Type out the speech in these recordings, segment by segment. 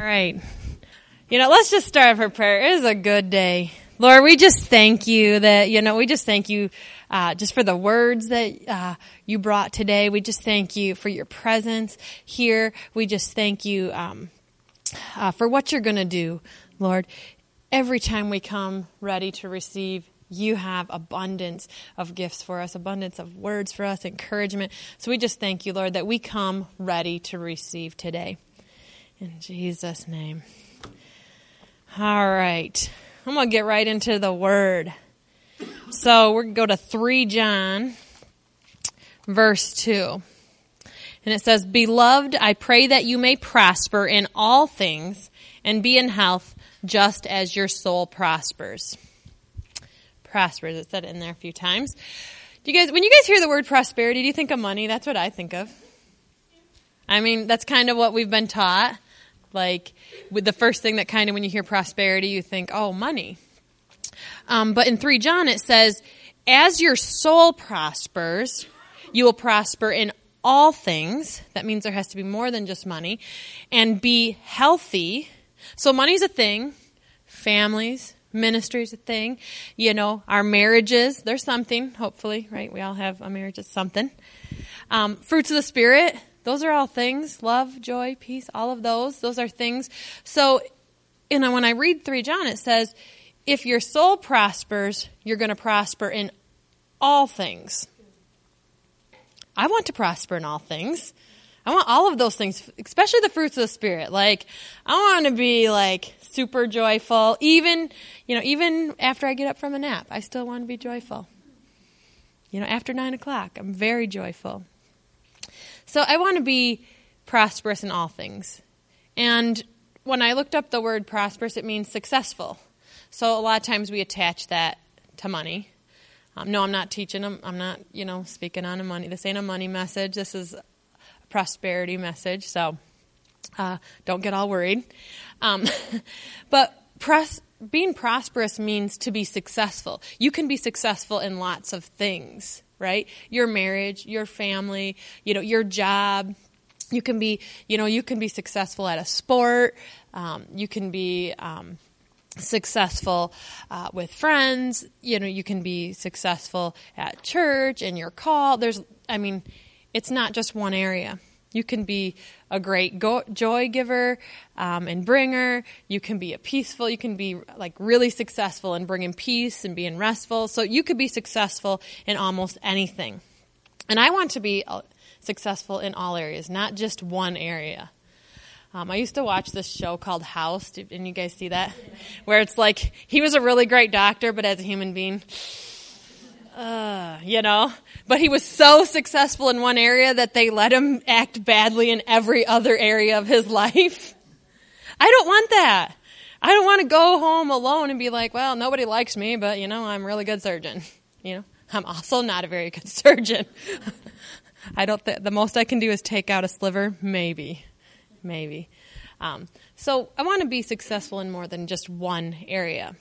right. You know, let's just start for prayer. It is a good day. Lord, we just thank you that, you know, we just thank you, uh, just for the words that, uh, you brought today. We just thank you for your presence here. We just thank you, um, uh, for what you're going to do, Lord. Every time we come ready to receive, you have abundance of gifts for us, abundance of words for us, encouragement. So we just thank you, Lord, that we come ready to receive today. In Jesus' name. All right. I'm going to get right into the word. So we're going to go to 3 John, verse 2. And it says, Beloved, I pray that you may prosper in all things and be in health just as your soul prospers. Prospers, it said it in there a few times. Do you guys, when you guys hear the word prosperity, do you think of money? That's what I think of. I mean, that's kind of what we've been taught. Like, with the first thing that kind of when you hear prosperity, you think, oh, money. Um, but in 3 John, it says, as your soul prospers, you will prosper in all things. That means there has to be more than just money. And be healthy. So money's a thing. Families, ministry's a thing. You know, our marriages, there's something, hopefully, right? We all have a marriage, it's something. Um, fruits of the Spirit, those are all things. Love, joy, peace, all of those. Those are things. So, know, when I read 3 John, it says, if your soul prospers, you're going to prosper in all things. I want to prosper in all things. I want all of those things, especially the fruits of the spirit. Like, I want to be like super joyful. Even, you know, even after I get up from a nap, I still want to be joyful. You know, after nine o'clock, I'm very joyful. So I want to be prosperous in all things. And when I looked up the word prosperous, it means successful. So a lot of times we attach that to money. Um, no, I'm not teaching them. I'm not, you know, speaking on a money. This ain't a money message. This is a prosperity message. So uh, don't get all worried. Um, but pros- being prosperous means to be successful. You can be successful in lots of things right? Your marriage, your family, you know, your job. You can be, you know, you can be successful at a sport. Um, you can be um, successful uh, with friends. You know, you can be successful at church and your call. There's, I mean, it's not just one area. You can be a great go- joy giver um, and bringer. You can be a peaceful. You can be like really successful in bringing peace and being restful. So you could be successful in almost anything. And I want to be uh, successful in all areas, not just one area. Um, I used to watch this show called House. Didn't you guys see that? Where it's like he was a really great doctor, but as a human being, uh, you know, but he was so successful in one area that they let him act badly in every other area of his life. I don't want that. I don't want to go home alone and be like, well, nobody likes me, but you know, I'm a really good surgeon. You know, I'm also not a very good surgeon. I don't, th- the most I can do is take out a sliver. Maybe. Maybe. Um, so I want to be successful in more than just one area.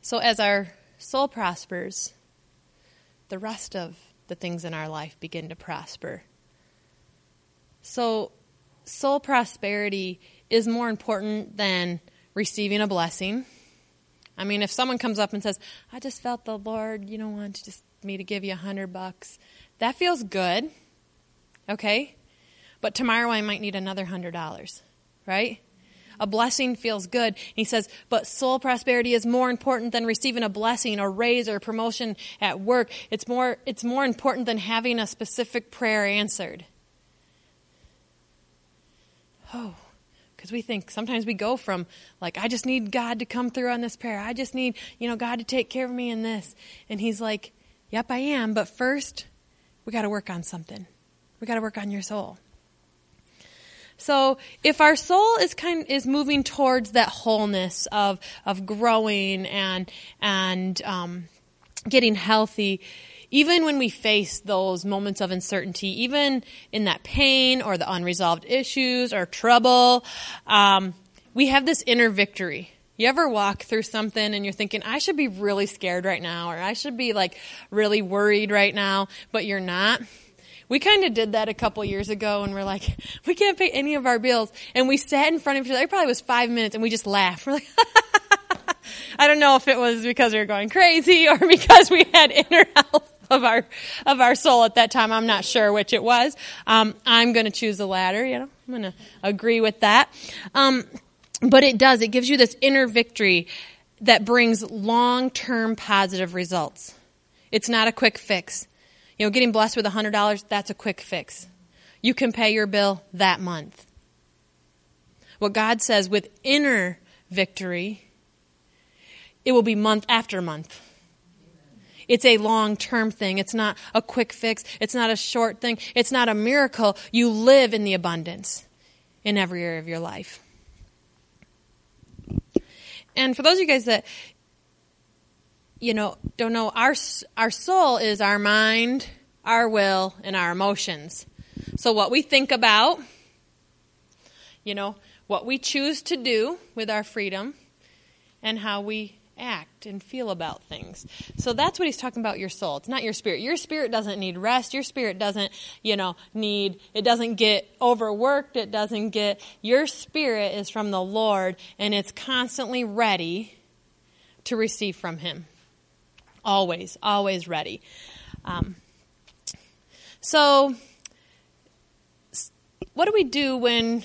So as our soul prospers, the rest of the things in our life begin to prosper. So, soul prosperity is more important than receiving a blessing. I mean, if someone comes up and says, I just felt the Lord, you know, wanted just me to give you a hundred bucks, that feels good. Okay? But tomorrow I might need another hundred dollars, right? A blessing feels good. He says, but soul prosperity is more important than receiving a blessing or raise or promotion at work. It's more, it's more important than having a specific prayer answered. Oh, because we think sometimes we go from like, I just need God to come through on this prayer. I just need, you know, God to take care of me in this. And he's like, yep, I am. But first, we got to work on something. We got to work on your soul. So if our soul is kind is moving towards that wholeness of of growing and and um, getting healthy, even when we face those moments of uncertainty, even in that pain or the unresolved issues or trouble, um, we have this inner victory. You ever walk through something and you're thinking, I should be really scared right now, or I should be like really worried right now, but you're not? We kind of did that a couple years ago and we're like, we can't pay any of our bills. And we sat in front of each other. It probably was five minutes and we just laughed. We're like, I don't know if it was because we were going crazy or because we had inner health of our of our soul at that time. I'm not sure which it was. Um, I'm going to choose the latter. You know, I'm going to agree with that. Um, but it does. It gives you this inner victory that brings long term positive results. It's not a quick fix. You know, getting blessed with $100, that's a quick fix. You can pay your bill that month. What God says with inner victory, it will be month after month. It's a long term thing. It's not a quick fix. It's not a short thing. It's not a miracle. You live in the abundance in every area of your life. And for those of you guys that you know, don't know, our, our soul is our mind, our will, and our emotions. So what we think about, you know, what we choose to do with our freedom, and how we act and feel about things. So that's what he's talking about your soul. It's not your spirit. Your spirit doesn't need rest. Your spirit doesn't, you know, need, it doesn't get overworked. It doesn't get, your spirit is from the Lord and it's constantly ready to receive from him. Always, always ready. Um, so, what do we do when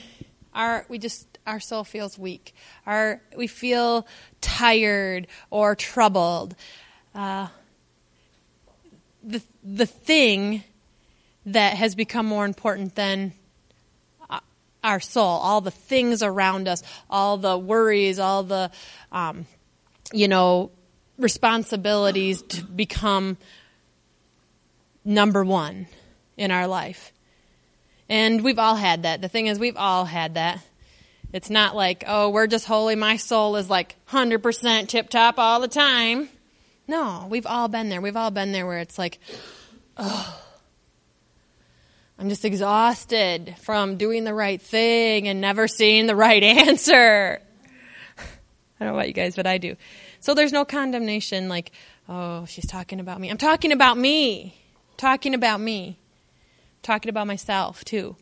our we just our soul feels weak? Our we feel tired or troubled. Uh, the the thing that has become more important than uh, our soul, all the things around us, all the worries, all the, um, you know, responsibilities to become number one in our life. And we've all had that. The thing is, we've all had that. It's not like, oh, we're just holy. My soul is like 100% tip top all the time. No, we've all been there. We've all been there where it's like, oh, I'm just exhausted from doing the right thing and never seeing the right answer. I don't know about you guys, but I do. So there's no condemnation like, oh, she's talking about me. I'm talking about me. Talking about me. Talking about myself too.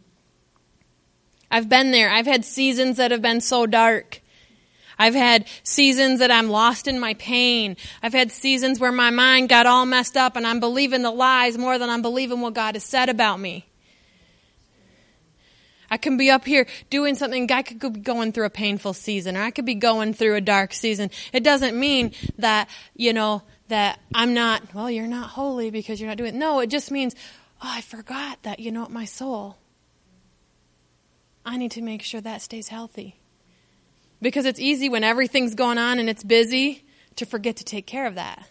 I've been there. I've had seasons that have been so dark. I've had seasons that I'm lost in my pain. I've had seasons where my mind got all messed up and I'm believing the lies more than I'm believing what God has said about me. I can be up here doing something. I could be going through a painful season or I could be going through a dark season. It doesn't mean that, you know, that I'm not, well, you're not holy because you're not doing it. No, it just means, oh, I forgot that, you know, my soul. I need to make sure that stays healthy. Because it's easy when everything's going on and it's busy to forget to take care of that.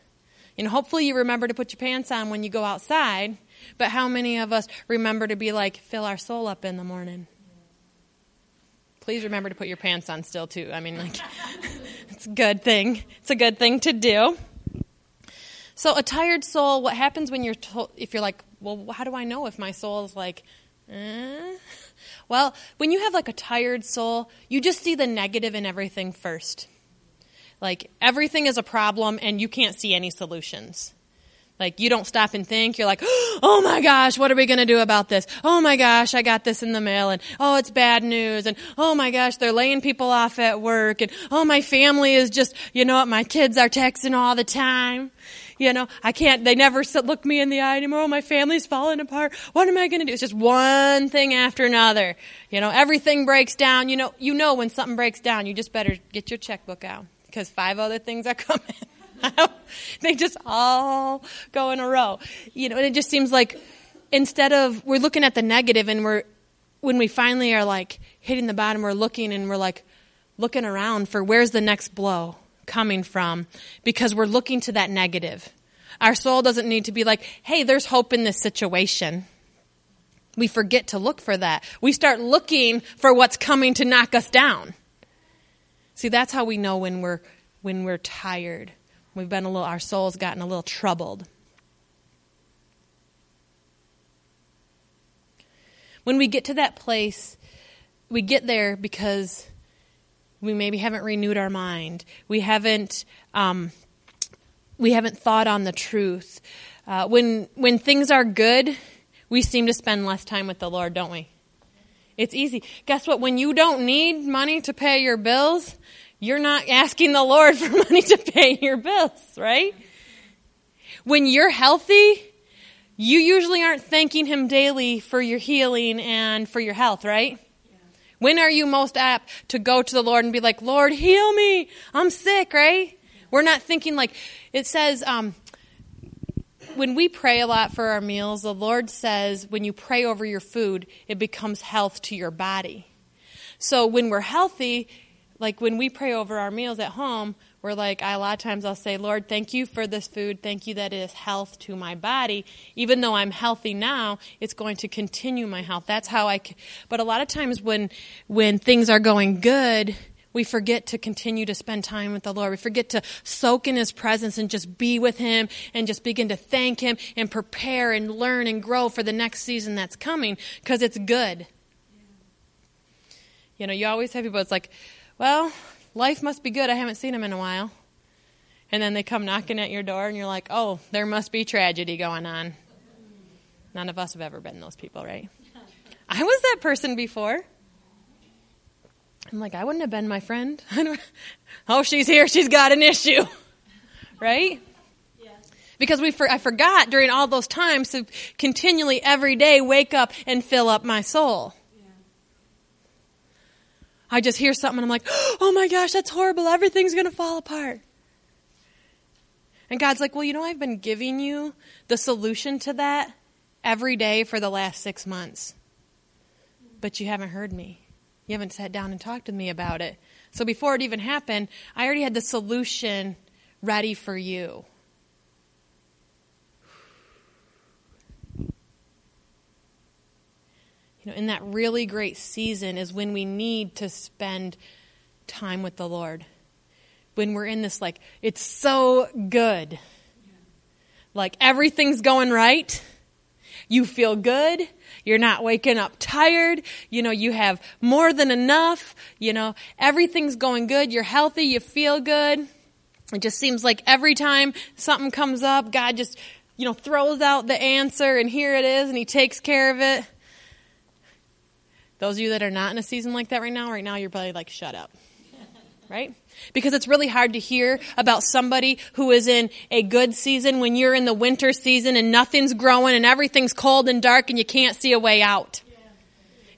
You know, hopefully you remember to put your pants on when you go outside, but how many of us remember to be like, fill our soul up in the morning? Please remember to put your pants on still too. I mean, like, it's a good thing. It's a good thing to do. So a tired soul, what happens when you're told, if you're like, well, how do I know if my soul is like, eh? Well, when you have like a tired soul, you just see the negative in everything first. Like everything is a problem and you can't see any solutions. Like you don't stop and think. You're like, oh my gosh, what are we going to do about this? Oh my gosh, I got this in the mail and oh, it's bad news. And oh my gosh, they're laying people off at work. And oh, my family is just, you know what, my kids are texting all the time. You know, I can't, they never look me in the eye anymore. Oh, my family's falling apart. What am I going to do? It's just one thing after another. You know, everything breaks down. You know, you know when something breaks down, you just better get your checkbook out because five other things are coming. they just all go in a row. You know, and it just seems like instead of we're looking at the negative and we're when we finally are like hitting the bottom, we're looking and we're like looking around for where's the next blow coming from because we're looking to that negative. Our soul doesn't need to be like, hey, there's hope in this situation. We forget to look for that. We start looking for what's coming to knock us down. See, that's how we know when we're when we're tired. We've been a little, our soul's gotten a little troubled. When we get to that place, we get there because we maybe haven't renewed our mind. We haven't, um, we haven't thought on the truth. Uh, when when things are good, we seem to spend less time with the Lord, don't we? It's easy. Guess what? When you don't need money to pay your bills, you're not asking the Lord for money to pay your bills, right? When you're healthy, you usually aren't thanking Him daily for your healing and for your health, right? When are you most apt to go to the Lord and be like, Lord, heal me. I'm sick, right? We're not thinking like, it says, um, when we pray a lot for our meals, the Lord says when you pray over your food, it becomes health to your body. So when we're healthy, like when we pray over our meals at home, we're like, I, a lot of times I'll say, Lord, thank you for this food. Thank you that it is health to my body. Even though I'm healthy now, it's going to continue my health. That's how I, but a lot of times when, when things are going good, we forget to continue to spend time with the Lord. We forget to soak in His presence and just be with Him and just begin to thank Him and prepare and learn and grow for the next season that's coming because it's good. You know, you always have people, it's like, well, life must be good. I haven't seen him in a while. And then they come knocking at your door, and you're like, oh, there must be tragedy going on. None of us have ever been those people, right? I was that person before. I'm like, I wouldn't have been my friend. oh, she's here. She's got an issue. right? Because we for, I forgot during all those times to continually every day wake up and fill up my soul. I just hear something and I'm like, oh my gosh, that's horrible. Everything's going to fall apart. And God's like, well, you know, I've been giving you the solution to that every day for the last six months. But you haven't heard me. You haven't sat down and talked to me about it. So before it even happened, I already had the solution ready for you. You know, in that really great season is when we need to spend time with the Lord. When we're in this, like, it's so good. Like, everything's going right. You feel good. You're not waking up tired. You know, you have more than enough. You know, everything's going good. You're healthy. You feel good. It just seems like every time something comes up, God just, you know, throws out the answer and here it is and He takes care of it. Those of you that are not in a season like that right now, right now you're probably like, shut up. Right? Because it's really hard to hear about somebody who is in a good season when you're in the winter season and nothing's growing and everything's cold and dark and you can't see a way out.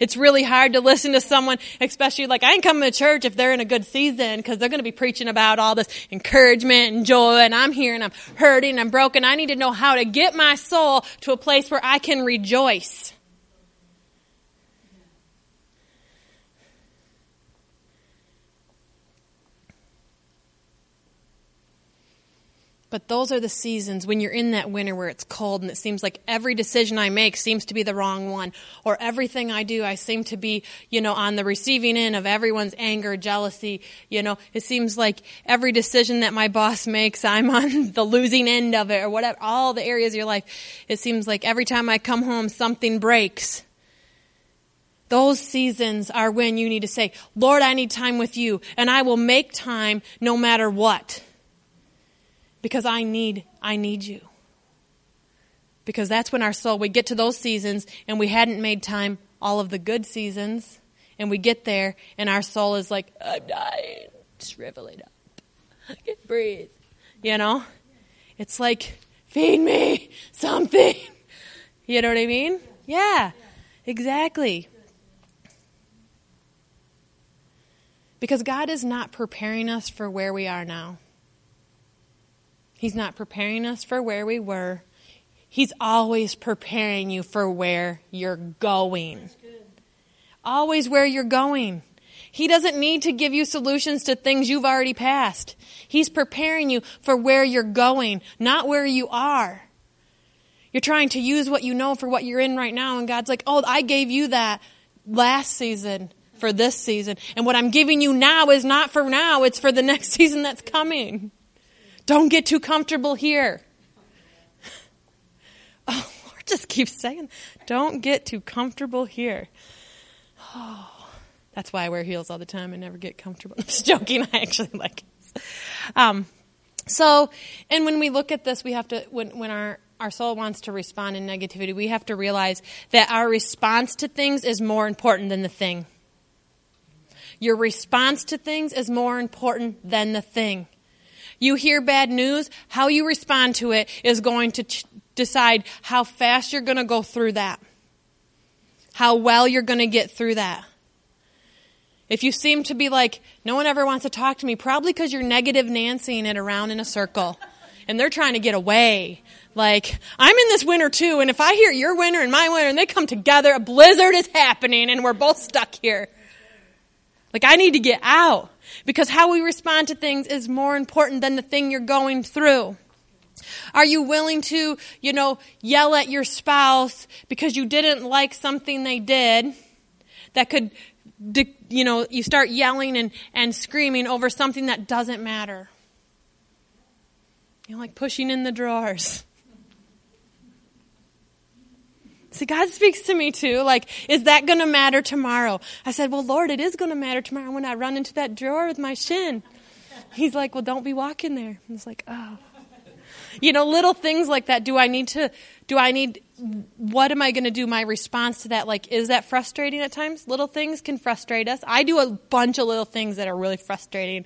It's really hard to listen to someone, especially like I ain't coming to church if they're in a good season because they're going to be preaching about all this encouragement and joy and I'm here and I'm hurting and I'm broken. I need to know how to get my soul to a place where I can rejoice. But those are the seasons when you're in that winter where it's cold and it seems like every decision I make seems to be the wrong one. Or everything I do, I seem to be, you know, on the receiving end of everyone's anger, jealousy. You know, it seems like every decision that my boss makes, I'm on the losing end of it or whatever. All the areas of your life, it seems like every time I come home, something breaks. Those seasons are when you need to say, Lord, I need time with you, and I will make time no matter what because I need, I need you. Because that's when our soul, we get to those seasons and we hadn't made time all of the good seasons and we get there and our soul is like, I'm dying, shriveling up. I can't breathe. You know? It's like, feed me something. You know what I mean? Yeah, exactly. Because God is not preparing us for where we are now. He's not preparing us for where we were. He's always preparing you for where you're going. Always where you're going. He doesn't need to give you solutions to things you've already passed. He's preparing you for where you're going, not where you are. You're trying to use what you know for what you're in right now, and God's like, oh, I gave you that last season for this season. And what I'm giving you now is not for now, it's for the next season that's coming. Don't get too comfortable here. Oh, Lord just keeps saying, don't get too comfortable here. Oh, that's why I wear heels all the time and never get comfortable. I'm just joking. I actually like it. Um, so, and when we look at this, we have to, when, when our, our soul wants to respond in negativity, we have to realize that our response to things is more important than the thing. Your response to things is more important than the thing. You hear bad news, how you respond to it is going to ch- decide how fast you're going to go through that. How well you're going to get through that. If you seem to be like, no one ever wants to talk to me, probably because you're negative Nancying it around in a circle. And they're trying to get away. Like, I'm in this winter too, and if I hear your winter and my winter and they come together, a blizzard is happening and we're both stuck here. Like, I need to get out. Because how we respond to things is more important than the thing you're going through. Are you willing to, you know, yell at your spouse because you didn't like something they did that could, you know, you start yelling and, and screaming over something that doesn't matter? You know, like pushing in the drawers. See, God speaks to me too. Like, is that going to matter tomorrow? I said, well, Lord, it is going to matter tomorrow when I run into that drawer with my shin. He's like, well, don't be walking there. I was like, oh. You know, little things like that. Do I need to, do I need, what am I going to do? My response to that, like, is that frustrating at times? Little things can frustrate us. I do a bunch of little things that are really frustrating.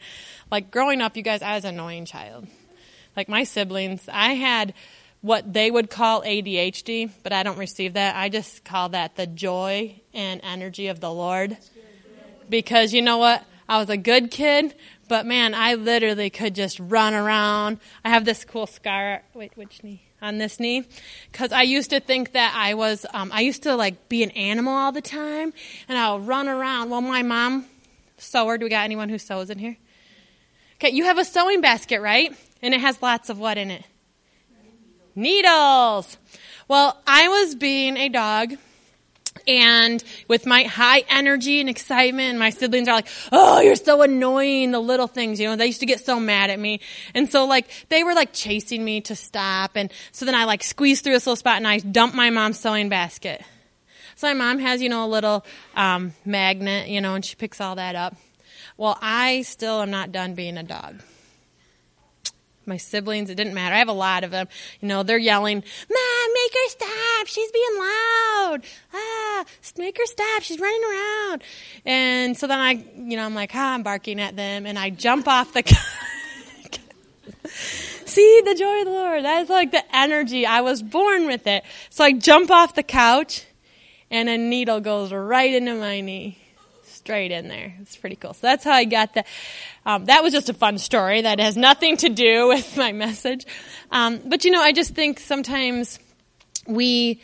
Like, growing up, you guys, I was an annoying child. Like, my siblings, I had, what they would call ADHD, but I don't receive that. I just call that the joy and energy of the Lord. Because you know what? I was a good kid, but man, I literally could just run around. I have this cool scar. Wait, which knee? On this knee, because I used to think that I was. Um, I used to like be an animal all the time, and I'll run around. Well, my mom, sewer. Do we got anyone who sews in here? Okay, you have a sewing basket, right? And it has lots of what in it? Needles. Well, I was being a dog and with my high energy and excitement, my siblings are like, Oh, you're so annoying. The little things, you know, they used to get so mad at me. And so like, they were like chasing me to stop. And so then I like squeezed through this little spot and I dumped my mom's sewing basket. So my mom has, you know, a little, um, magnet, you know, and she picks all that up. Well, I still am not done being a dog my siblings, it didn't matter. I have a lot of them. You know, they're yelling, Mom, make her stop. She's being loud. Ah, make her stop. She's running around. And so then I, you know, I'm like, ah, I'm barking at them and I jump off the See the joy of the Lord. That's like the energy. I was born with it. So I jump off the couch and a needle goes right into my knee straight in there. It's pretty cool. So that's how I got that. Um, that was just a fun story that has nothing to do with my message. Um, but you know, I just think sometimes we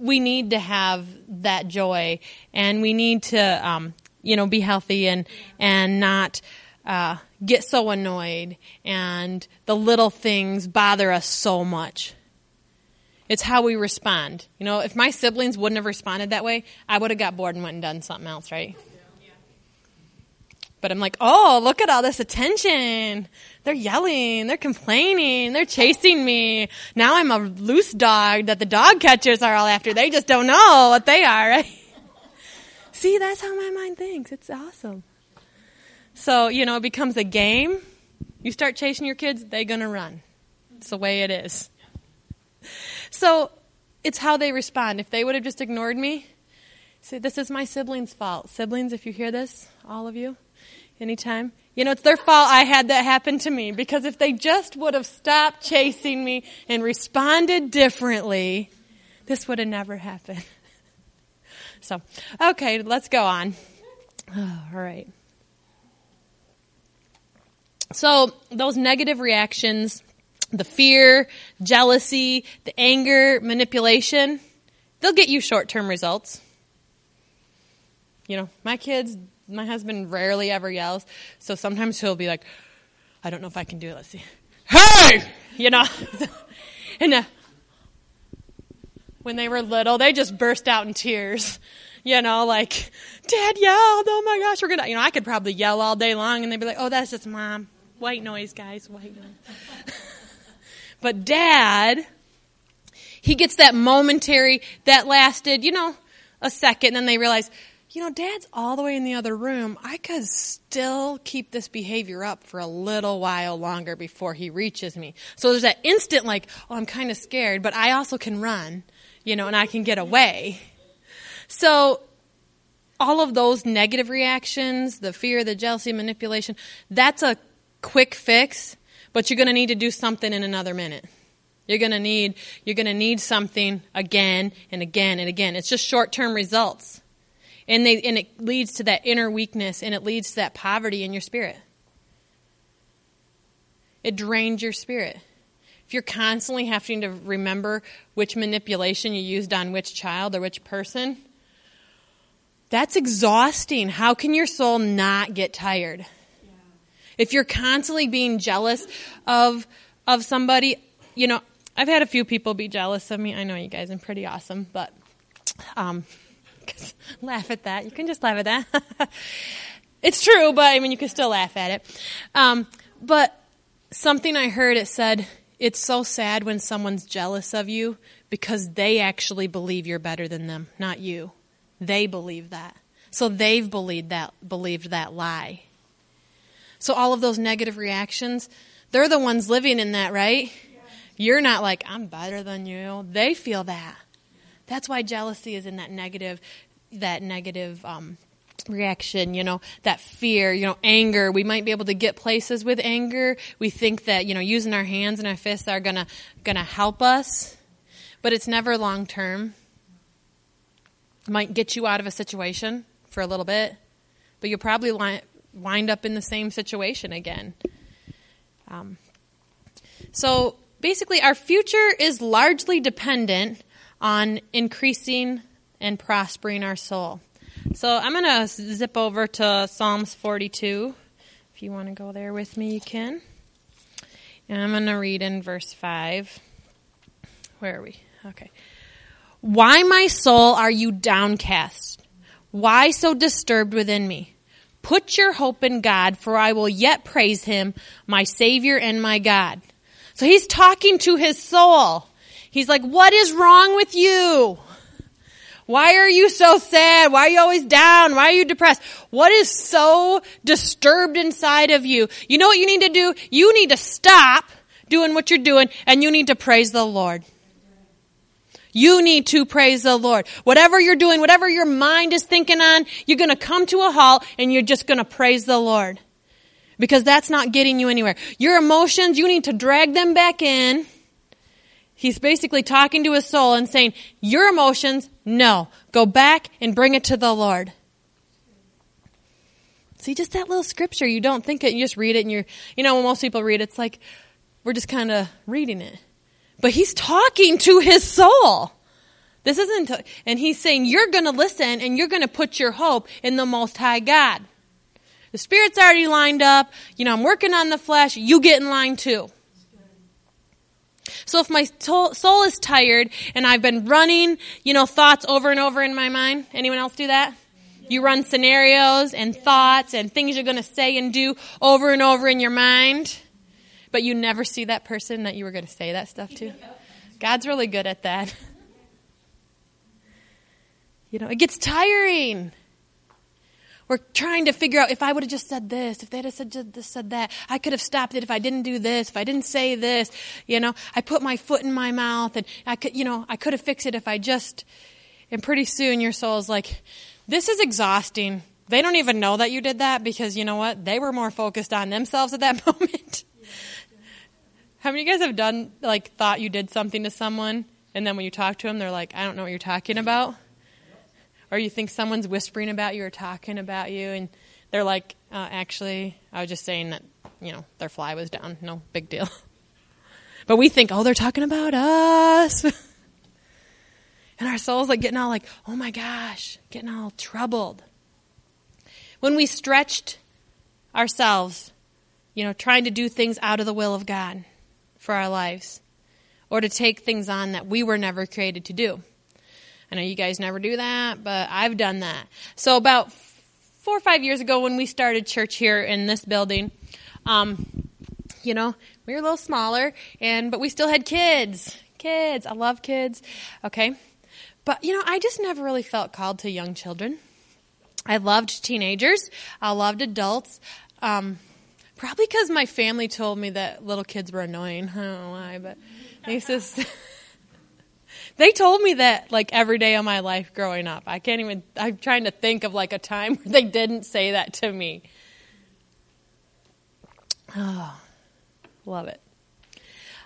we need to have that joy, and we need to um, you know be healthy and and not. Uh, get so annoyed and the little things bother us so much. It's how we respond. You know, if my siblings wouldn't have responded that way, I would have got bored and went and done something else, right? But I'm like, oh, look at all this attention. They're yelling, they're complaining, they're chasing me. Now I'm a loose dog that the dog catchers are all after. They just don't know what they are, right? See, that's how my mind thinks. It's awesome. So, you know, it becomes a game. You start chasing your kids, they're going to run. It's the way it is. So, it's how they respond. If they would have just ignored me, say, this is my siblings' fault. Siblings, if you hear this, all of you, anytime. You know, it's their fault I had that happen to me because if they just would have stopped chasing me and responded differently, this would have never happened. so, okay, let's go on. all right. So, those negative reactions, the fear, jealousy, the anger, manipulation, they'll get you short term results. You know, my kids my husband rarely ever yells, so sometimes he'll be like, I don't know if I can do it. Let's see. Hey! You know? and uh, when they were little, they just burst out in tears. You know, like, Dad yelled, oh my gosh, we're gonna, you know, I could probably yell all day long and they'd be like, oh, that's just mom. White noise, guys, white noise. but dad, he gets that momentary, that lasted, you know, a second, and then they realize, you know, dad's all the way in the other room. I could still keep this behavior up for a little while longer before he reaches me. So there's that instant like, oh, I'm kind of scared, but I also can run, you know, and I can get away. So all of those negative reactions, the fear, the jealousy, manipulation, that's a quick fix, but you're going to need to do something in another minute. You're going to need you're going to need something again and again and again. It's just short-term results. And they and it leads to that inner weakness and it leads to that poverty in your spirit. It drains your spirit. If you're constantly having to remember which manipulation you used on which child or which person, that's exhausting. How can your soul not get tired? If you're constantly being jealous of of somebody, you know, I've had a few people be jealous of me. I know you guys, I'm pretty awesome, but um, laugh at that. You can just laugh at that. it's true, but I mean, you can still laugh at it. Um, but something I heard it said, it's so sad when someone's jealous of you because they actually believe you're better than them, not you. They believe that. So they've believed that believed that lie. So all of those negative reactions, they're the ones living in that, right? You're not like I'm better than you. They feel that. That's why jealousy is in that negative that negative um, reaction, you know, that fear, you know, anger. We might be able to get places with anger. We think that, you know, using our hands and our fists are going to help us, but it's never long term might get you out of a situation for a little bit, but you'll probably wind up in the same situation again. Um, so basically, our future is largely dependent on increasing and prospering our soul. So I'm going to zip over to Psalms 42. If you want to go there with me, you can. And I'm going to read in verse 5. Where are we? Okay. Why, my soul, are you downcast? Why so disturbed within me? Put your hope in God, for I will yet praise him, my Savior and my God. So he's talking to his soul. He's like, what is wrong with you? Why are you so sad? Why are you always down? Why are you depressed? What is so disturbed inside of you? You know what you need to do? You need to stop doing what you're doing and you need to praise the Lord. You need to praise the Lord. Whatever you're doing, whatever your mind is thinking on, you're going to come to a halt and you're just going to praise the Lord. Because that's not getting you anywhere. Your emotions, you need to drag them back in. He's basically talking to his soul and saying, Your emotions, no. Go back and bring it to the Lord. See, just that little scripture, you don't think it, you just read it and you're, you know, when most people read it, it's like, we're just kind of reading it. But he's talking to his soul. This isn't, and he's saying, you're going to listen and you're going to put your hope in the Most High God. The Spirit's already lined up. You know, I'm working on the flesh. You get in line too. So if my soul is tired and I've been running, you know, thoughts over and over in my mind, anyone else do that? You run scenarios and thoughts and things you're going to say and do over and over in your mind but you never see that person that you were going to say that stuff to. God's really good at that. You know, it gets tiring. We're trying to figure out if I would have just said this, if they'd have said this, said that, I could have stopped it if I didn't do this, if I didn't say this. You know, I put my foot in my mouth, and I could, you know, I could have fixed it if I just. And pretty soon, your soul is like, "This is exhausting." They don't even know that you did that because you know what? They were more focused on themselves at that moment. How many of you guys have done like thought you did something to someone and then when you talk to them they're like, I don't know what you're talking about? Or you think someone's whispering about you or talking about you and they're like, uh, actually, I was just saying that, you know, their fly was down. No big deal. But we think, oh, they're talking about us. and our soul's like getting all like, oh my gosh, getting all troubled. When we stretched ourselves, you know, trying to do things out of the will of God for our lives or to take things on that we were never created to do. I know you guys never do that, but I've done that. So about four or five years ago when we started church here in this building, um, you know, we were a little smaller and, but we still had kids. Kids. I love kids. Okay. But, you know, I just never really felt called to young children. I loved teenagers. I loved adults. Um, probably because my family told me that little kids were annoying. I don't know why, but they just they told me that like every day of my life growing up. I can't even. I'm trying to think of like a time where they didn't say that to me. Oh, love it.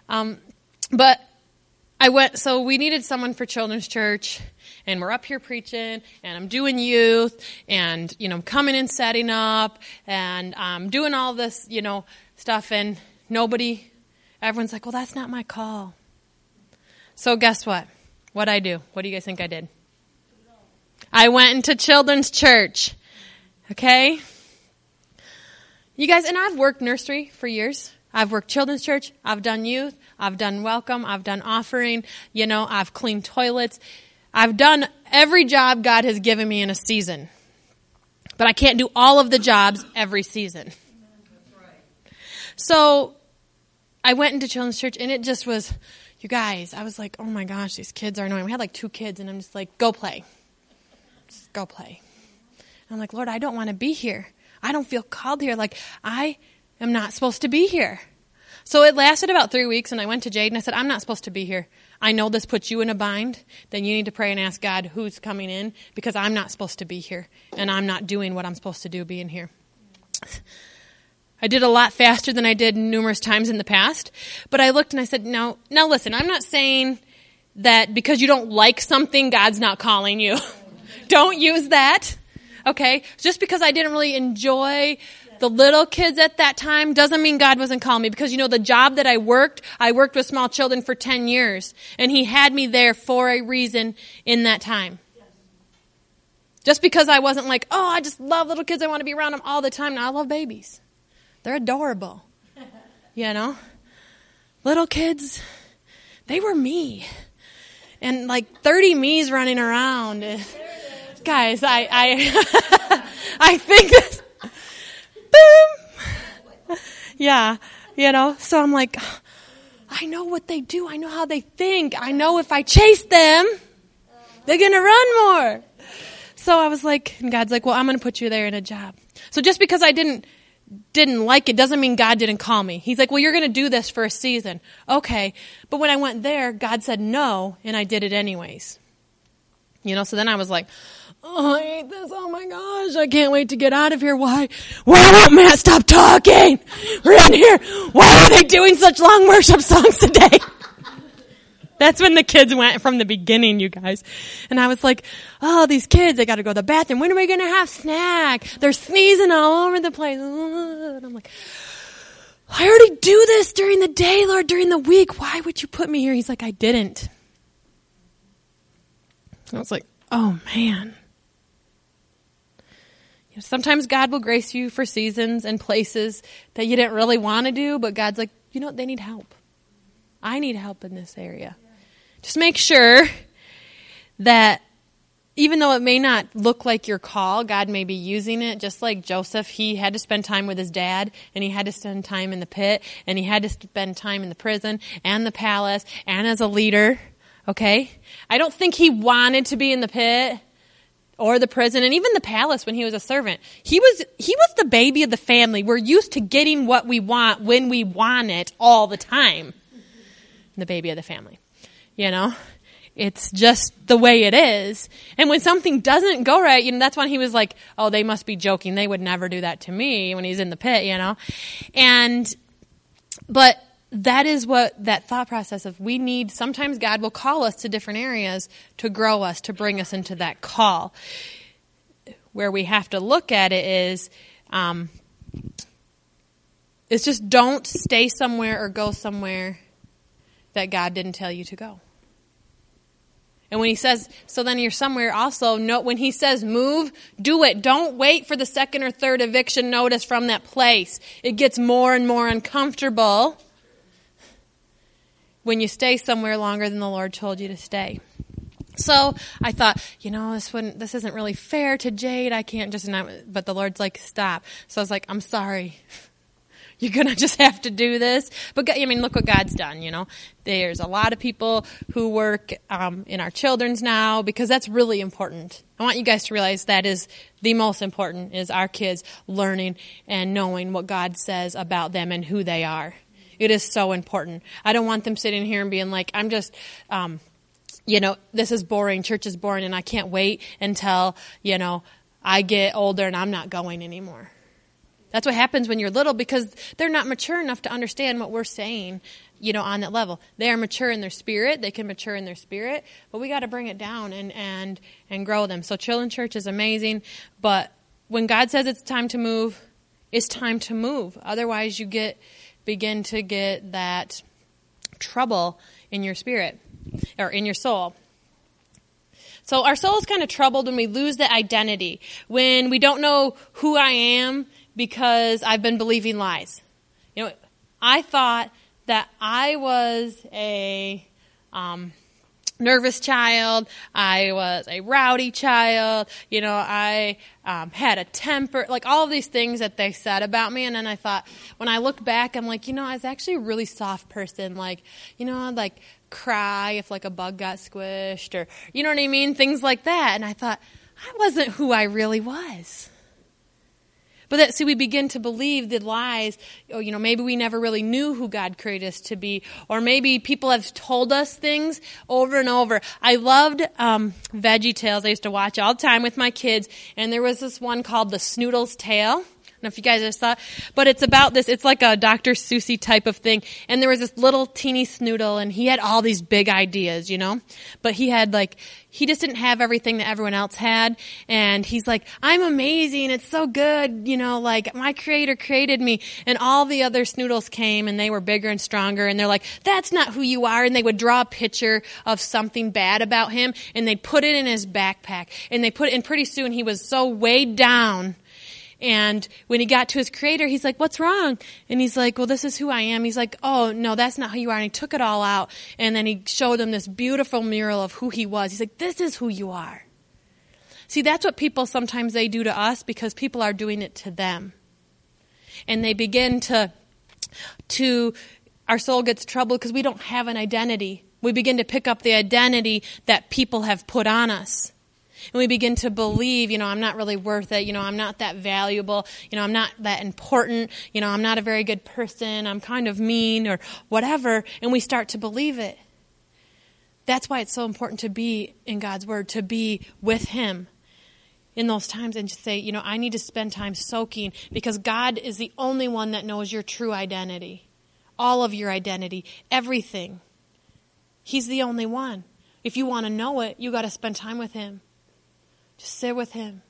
Um, but I went. So we needed someone for children's church and we're up here preaching and I'm doing youth and, you know, I'm coming and setting up and I'm doing all this, you know, stuff and nobody, everyone's like, well, that's not my call. So guess what? What I do? What do you guys think I did? I went into children's church. Okay? You guys, and I've worked nursery for years. I've worked children's church. I've done youth. I've done welcome. I've done offering. You know, I've cleaned toilets. I've done every job God has given me in a season. But I can't do all of the jobs every season. So I went into children's church and it just was, you guys, I was like, oh my gosh, these kids are annoying. We had like two kids and I'm just like, go play. Just go play. I'm like, Lord, I don't want to be here. I don't feel called here. Like, I am not supposed to be here. So it lasted about three weeks, and I went to Jade and I said, I'm not supposed to be here. I know this puts you in a bind, then you need to pray and ask God who's coming in because I'm not supposed to be here and I'm not doing what I'm supposed to do being here. I did a lot faster than I did numerous times in the past, but I looked and I said, now, now listen, I'm not saying that because you don't like something, God's not calling you. don't use that. Okay? Just because I didn't really enjoy the little kids at that time doesn't mean God wasn't calling me because you know the job that I worked, I worked with small children for 10 years and he had me there for a reason in that time. Just because I wasn't like, oh, I just love little kids, I want to be around them all the time. Now I love babies. They're adorable. You know? Little kids, they were me. And like 30 me's running around. Guys, I I I think this boom. Yeah, you know, so I'm like, I know what they do. I know how they think. I know if I chase them, they're going to run more. So I was like, and God's like, well, I'm going to put you there in a job. So just because I didn't, didn't like it doesn't mean God didn't call me. He's like, well, you're going to do this for a season. Okay. But when I went there, God said no, and I did it anyways. You know, so then I was like, Oh, I hate this. Oh my gosh. I can't wait to get out of here. Why? Why won't Matt stop talking? We're in here. Why are they doing such long worship songs today? That's when the kids went from the beginning, you guys. And I was like, oh, these kids, they gotta go to the bathroom. When are we gonna have snack? They're sneezing all over the place. And I'm like, I already do this during the day, Lord, during the week. Why would you put me here? He's like, I didn't. I was like, oh man. Sometimes God will grace you for seasons and places that you didn't really want to do, but God's like, you know, what, they need help. I need help in this area. Just make sure that even though it may not look like your call, God may be using it. Just like Joseph, he had to spend time with his dad, and he had to spend time in the pit, and he had to spend time in the prison and the palace and as a leader. Okay? I don't think he wanted to be in the pit or the prison and even the palace when he was a servant. He was, he was the baby of the family. We're used to getting what we want when we want it all the time. The baby of the family. You know? It's just the way it is. And when something doesn't go right, you know, that's when he was like, oh, they must be joking. They would never do that to me when he's in the pit, you know? And, but that is what that thought process of we need sometimes god will call us to different areas to grow us to bring us into that call where we have to look at it is um, it's just don't stay somewhere or go somewhere that god didn't tell you to go and when he says, so then you're somewhere also, note when he says move, do it. Don't wait for the second or third eviction notice from that place. It gets more and more uncomfortable when you stay somewhere longer than the Lord told you to stay. So I thought, you know, this wouldn't, this isn't really fair to Jade. I can't just, not, but the Lord's like, stop. So I was like, I'm sorry. You're going to just have to do this. But I mean, look what God's done, you know. There's a lot of people who work um, in our children's now because that's really important. I want you guys to realize that is the most important is our kids learning and knowing what God says about them and who they are. It is so important. I don't want them sitting here and being like, I'm just, um, you know, this is boring, church is boring, and I can't wait until, you know, I get older and I'm not going anymore. That's what happens when you're little because they're not mature enough to understand what we're saying, you know, on that level. They are mature in their spirit, they can mature in their spirit, but we got to bring it down and and and grow them. So children church is amazing, but when God says it's time to move, it's time to move. Otherwise you get begin to get that trouble in your spirit or in your soul. So our soul is kind of troubled when we lose the identity, when we don't know who I am because I've been believing lies. You know, I thought that I was a um, nervous child. I was a rowdy child. You know, I um, had a temper. Like all of these things that they said about me. And then I thought, when I look back, I'm like, you know, I was actually a really soft person. Like, you know, I'd like cry if like a bug got squished or, you know what I mean? Things like that. And I thought, I wasn't who I really was. But that, see, we begin to believe the lies. Or, you know, maybe we never really knew who God created us to be. Or maybe people have told us things over and over. I loved, um, Veggie Tales. I used to watch all the time with my kids. And there was this one called The Snoodle's Tale know if you guys just saw but it's about this. It's like a Dr. Seussy type of thing. And there was this little teeny snoodle, and he had all these big ideas, you know. But he had like he just didn't have everything that everyone else had. And he's like, I'm amazing. It's so good. You know, like my creator created me. And all the other snoodles came and they were bigger and stronger. And they're like, that's not who you are. And they would draw a picture of something bad about him and they'd put it in his backpack. And they put it, and pretty soon he was so weighed down and when he got to his creator, he's like, what's wrong? And he's like, well, this is who I am. He's like, oh, no, that's not who you are. And he took it all out. And then he showed him this beautiful mural of who he was. He's like, this is who you are. See, that's what people sometimes they do to us because people are doing it to them. And they begin to, to, our soul gets troubled because we don't have an identity. We begin to pick up the identity that people have put on us and we begin to believe, you know, I'm not really worth it, you know, I'm not that valuable, you know, I'm not that important, you know, I'm not a very good person, I'm kind of mean or whatever, and we start to believe it. That's why it's so important to be in God's Word, to be with Him in those times and just say, you know, I need to spend time soaking because God is the only one that knows your true identity, all of your identity, everything. He's the only one. If you want to know it, you got to spend time with Him. Just sit with him.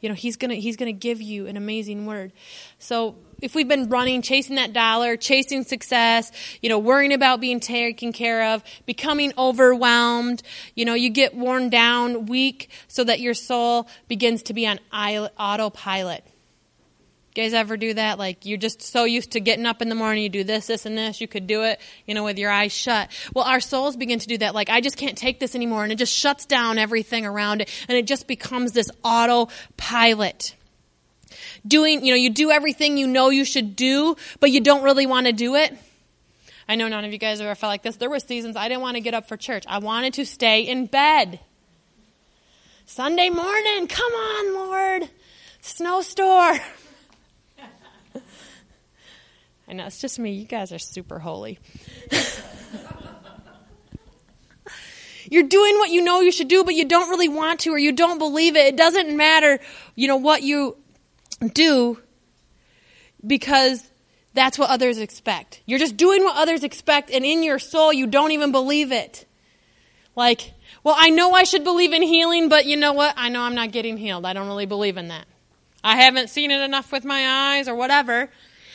You know, he's gonna he's gonna give you an amazing word. So if we've been running, chasing that dollar, chasing success, you know, worrying about being taken care of, becoming overwhelmed, you know, you get worn down, weak, so that your soul begins to be on autopilot. Guys ever do that? Like you're just so used to getting up in the morning, you do this, this, and this. You could do it, you know, with your eyes shut. Well, our souls begin to do that. Like I just can't take this anymore, and it just shuts down everything around it, and it just becomes this autopilot. Doing, you know, you do everything you know you should do, but you don't really want to do it. I know none of you guys ever felt like this. There were seasons I didn't want to get up for church. I wanted to stay in bed. Sunday morning, come on, Lord. Snowstorm. I know it's just me. You guys are super holy. You're doing what you know you should do, but you don't really want to or you don't believe it. It doesn't matter, you know, what you do because that's what others expect. You're just doing what others expect and in your soul you don't even believe it. Like, well, I know I should believe in healing, but you know what? I know I'm not getting healed. I don't really believe in that. I haven't seen it enough with my eyes or whatever.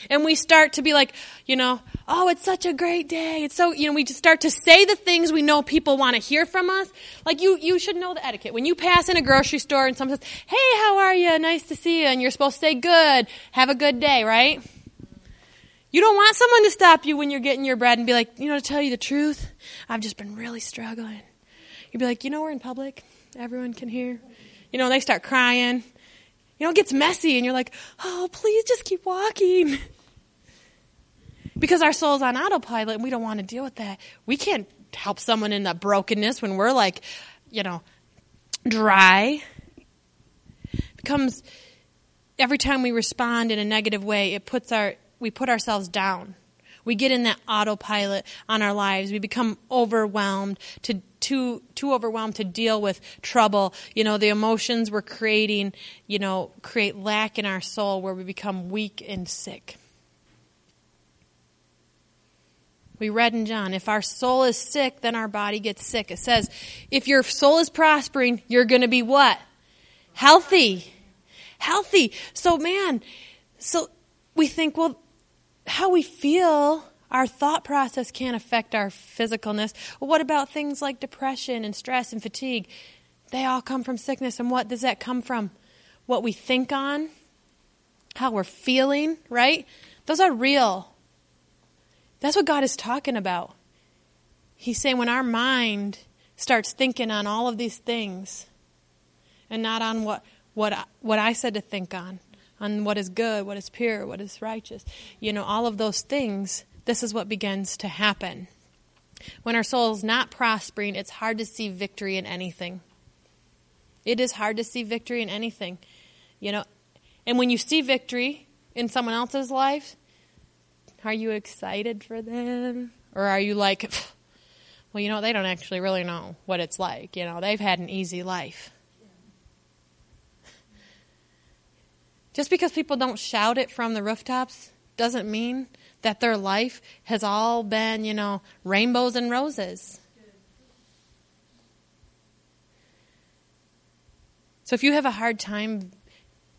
And we start to be like, you know, oh, it's such a great day. It's so, you know, we just start to say the things we know people want to hear from us. Like you, you should know the etiquette. When you pass in a grocery store and someone says, hey, how are you? Nice to see you. And you're supposed to say good. Have a good day, right? You don't want someone to stop you when you're getting your bread and be like, you know, to tell you the truth, I've just been really struggling. You'd be like, you know, we're in public. Everyone can hear. You know, they start crying. You know, it gets messy and you're like, oh, please just keep walking. Because our soul's on autopilot and we don't want to deal with that. We can't help someone in that brokenness when we're like, you know, dry. It becomes every time we respond in a negative way, it puts our we put ourselves down. We get in that autopilot on our lives. We become overwhelmed to too too overwhelmed to deal with trouble. You know, the emotions we're creating, you know, create lack in our soul where we become weak and sick. We read in John, if our soul is sick, then our body gets sick. It says, if your soul is prospering, you're going to be what? Healthy. Healthy. So, man, so we think, well, how we feel, our thought process can't affect our physicalness. What about things like depression and stress and fatigue? They all come from sickness. And what does that come from? What we think on, how we're feeling, right? Those are real. That's what God is talking about. He's saying when our mind starts thinking on all of these things and not on what, what, what I said to think on, on what is good, what is pure, what is righteous, you know, all of those things, this is what begins to happen. When our soul is not prospering, it's hard to see victory in anything. It is hard to see victory in anything. You know, and when you see victory in someone else's life, are you excited for them? Or are you like, well, you know, they don't actually really know what it's like. You know, they've had an easy life. Just because people don't shout it from the rooftops doesn't mean that their life has all been, you know, rainbows and roses. So if you have a hard time,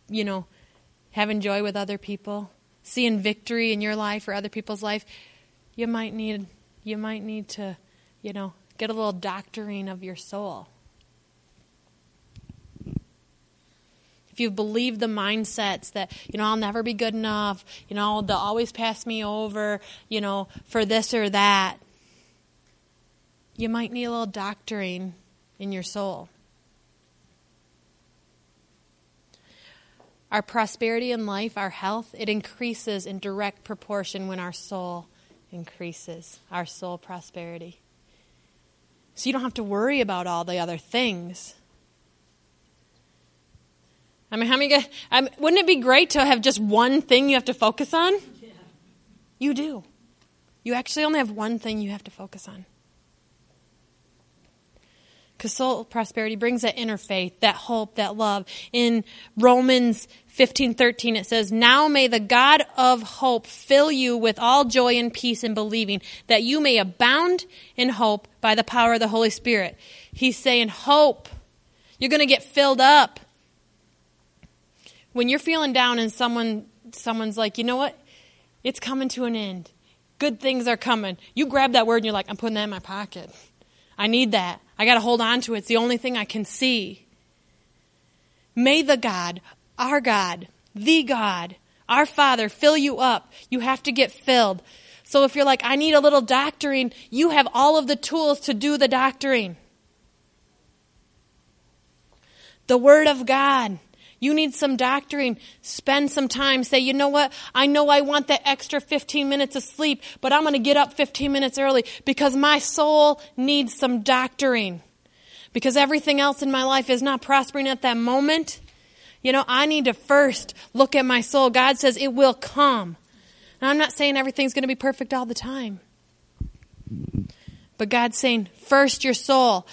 you know, having joy with other people, seeing victory in your life or other people's life, you might need you might need to, you know, get a little doctoring of your soul. You've believed the mindsets that, you know, I'll never be good enough, you know, they'll always pass me over, you know, for this or that, you might need a little doctoring in your soul. Our prosperity in life, our health, it increases in direct proportion when our soul increases, our soul prosperity. So you don't have to worry about all the other things. I mean, how many guys, I mean, wouldn't it be great to have just one thing you have to focus on? Yeah. You do. You actually only have one thing you have to focus on. Because soul prosperity brings that inner faith, that hope, that love. In Romans 15, 13, it says, Now may the God of hope fill you with all joy and peace in believing, that you may abound in hope by the power of the Holy Spirit. He's saying, Hope. You're going to get filled up when you're feeling down and someone someone's like, you know what? It's coming to an end. Good things are coming. You grab that word and you're like, I'm putting that in my pocket. I need that. I got to hold on to it. It's the only thing I can see. May the God, our God, the God, our Father fill you up. You have to get filled. So if you're like, I need a little doctoring, you have all of the tools to do the doctoring. The Word of God. You need some doctoring. Spend some time. Say, you know what? I know I want that extra 15 minutes of sleep, but I'm going to get up 15 minutes early because my soul needs some doctoring. Because everything else in my life is not prospering at that moment. You know, I need to first look at my soul. God says it will come. And I'm not saying everything's going to be perfect all the time. But God's saying, first your soul.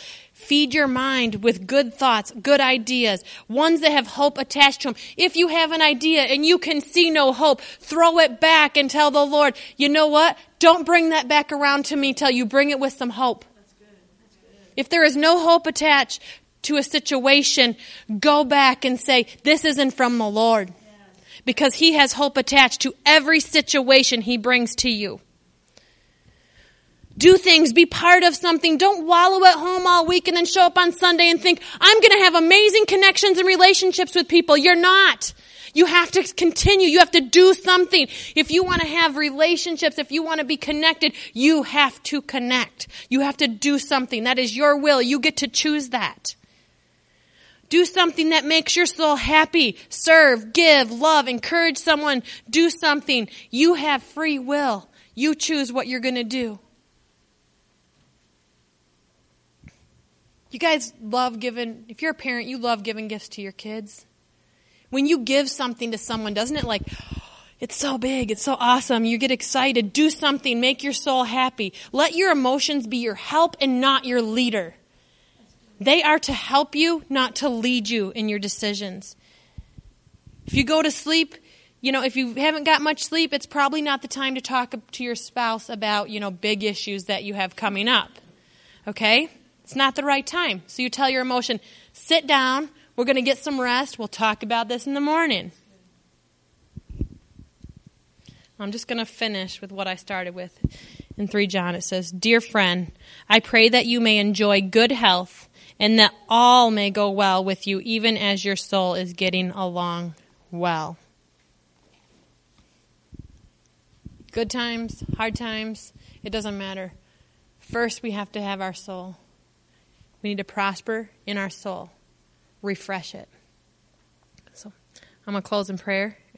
Feed your mind with good thoughts, good ideas, ones that have hope attached to them. If you have an idea and you can see no hope, throw it back and tell the Lord, you know what? Don't bring that back around to me till you bring it with some hope. That's good. That's good. If there is no hope attached to a situation, go back and say, this isn't from the Lord. Because He has hope attached to every situation He brings to you do things, be part of something. Don't wallow at home all week and then show up on Sunday and think, I'm going to have amazing connections and relationships with people. You're not. You have to continue. You have to do something. If you want to have relationships, if you want to be connected, you have to connect. You have to do something. That is your will. You get to choose that. Do something that makes your soul happy. Serve, give, love, encourage someone. Do something. You have free will. You choose what you're going to do. You guys love giving, if you're a parent, you love giving gifts to your kids. When you give something to someone, doesn't it like, it's so big, it's so awesome, you get excited, do something, make your soul happy. Let your emotions be your help and not your leader. They are to help you, not to lead you in your decisions. If you go to sleep, you know, if you haven't got much sleep, it's probably not the time to talk to your spouse about, you know, big issues that you have coming up. Okay? It's not the right time. So you tell your emotion, sit down, we're going to get some rest, we'll talk about this in the morning. I'm just going to finish with what I started with. In 3 John, it says, Dear friend, I pray that you may enjoy good health and that all may go well with you, even as your soul is getting along well. Good times, hard times, it doesn't matter. First, we have to have our soul. We need to prosper in our soul, refresh it. So I'm going to close in prayer.